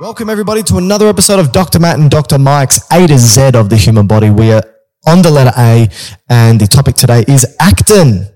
Welcome, everybody, to another episode of Dr. Matt and Dr. Mike's A to Z of the human body. We are on the letter A, and the topic today is actin.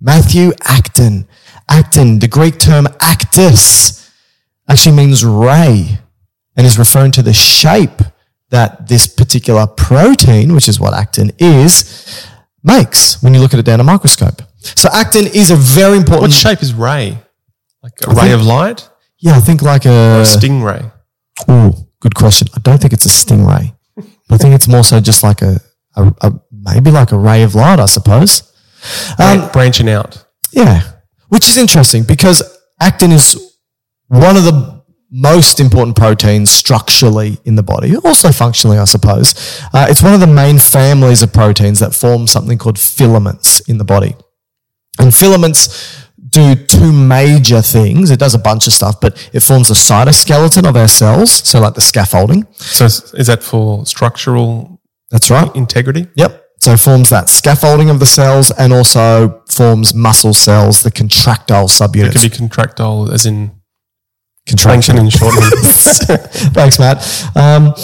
Matthew Acton. Actin, the Greek term aktis, actually means ray and is referring to the shape that this particular protein, which is what actin is, makes when you look at it down a microscope. So actin is a very important. What shape is ray? Like a I ray think- of light? Yeah, I think like a a stingray? Ooh, good question. I don't think it's a stingray. I think it's more so just like a, a, a maybe like a ray of light, I suppose. Um, Bran- branching out. yeah, which is interesting because actin is one of the most important proteins structurally in the body, also functionally, I suppose. Uh, it's one of the main families of proteins that form something called filaments in the body. And filaments do two major things. It does a bunch of stuff, but it forms the cytoskeleton of our cells, so like the scaffolding. So is that for structural That's right. integrity? Yep. So it forms that scaffolding of the cells and also forms muscle cells, the contractile subunits. It can be contractile, as in contraction. and shortening. Thanks, Matt. Um,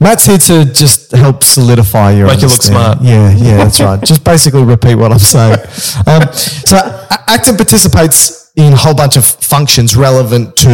Matt's here to just help solidify your Make you look smart. Yeah, yeah, that's right. Just basically repeat what I'm saying. Um, so actin participates in a whole bunch of functions relevant to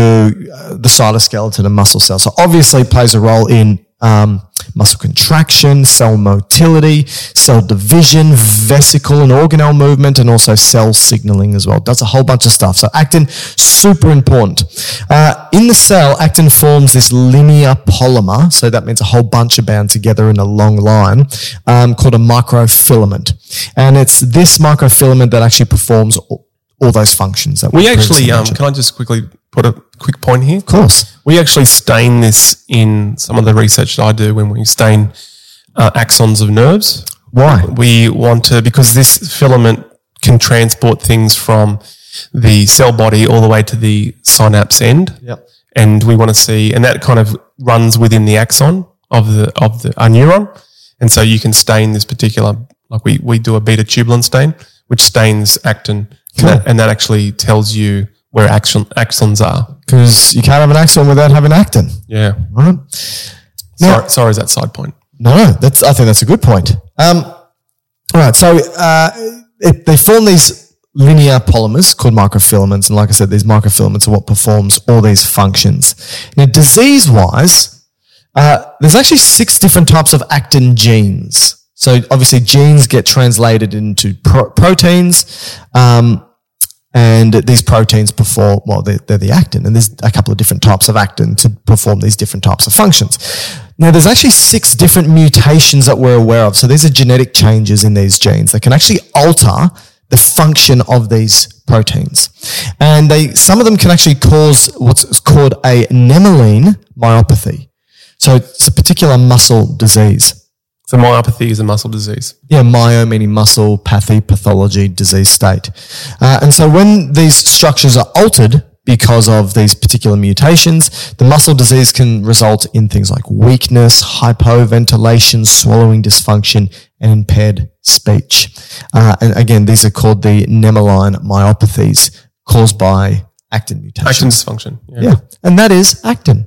uh, the cytoskeleton and muscle cells. So obviously it plays a role in um, muscle contraction, cell motility, cell division, vesicle and organelle movement, and also cell signaling as well. Does a whole bunch of stuff. So actin, super important. Uh, in the cell, actin forms this linear polymer. So that means a whole bunch are bound together in a long line um, called a microfilament. And it's this microfilament that actually performs all, those functions that we we actually, um, can I just quickly put a quick point here? Of course. We actually stain this in some of the research that I do when we stain uh, axons of nerves. Why? We want to, because this filament can transport things from the cell body all the way to the synapse end. Yep. And we want to see, and that kind of runs within the axon of the, of the, a neuron. And so you can stain this particular, like we, we do a beta tubulin stain, which stains actin. Cool. And, that, and that actually tells you where axon, axons are. Because you can't have an axon without having actin. Yeah. Right? Now- Sorry, sorry, is that side point? No, no, that's, I think that's a good point. Um, all right. So, uh, it, they form these linear polymers called microfilaments. And like I said, these microfilaments are what performs all these functions. Now, disease wise, uh, there's actually six different types of actin genes. So obviously genes get translated into pro- proteins. Um, and these proteins perform, well, they're, they're the actin, and there's a couple of different types of actin to perform these different types of functions. Now, there's actually six different mutations that we're aware of. So these are genetic changes in these genes that can actually alter the function of these proteins. And they, some of them can actually cause what's called a nemaline myopathy. So it's a particular muscle disease. So myopathy is a muscle disease. Yeah, myo meaning muscle, pathy, pathology, disease state. Uh, and so when these structures are altered because of these particular mutations, the muscle disease can result in things like weakness, hypoventilation, swallowing dysfunction, and impaired speech. Uh, and again, these are called the Nemaline myopathies caused by actin mutations. Action dysfunction. Yeah. And that is actin.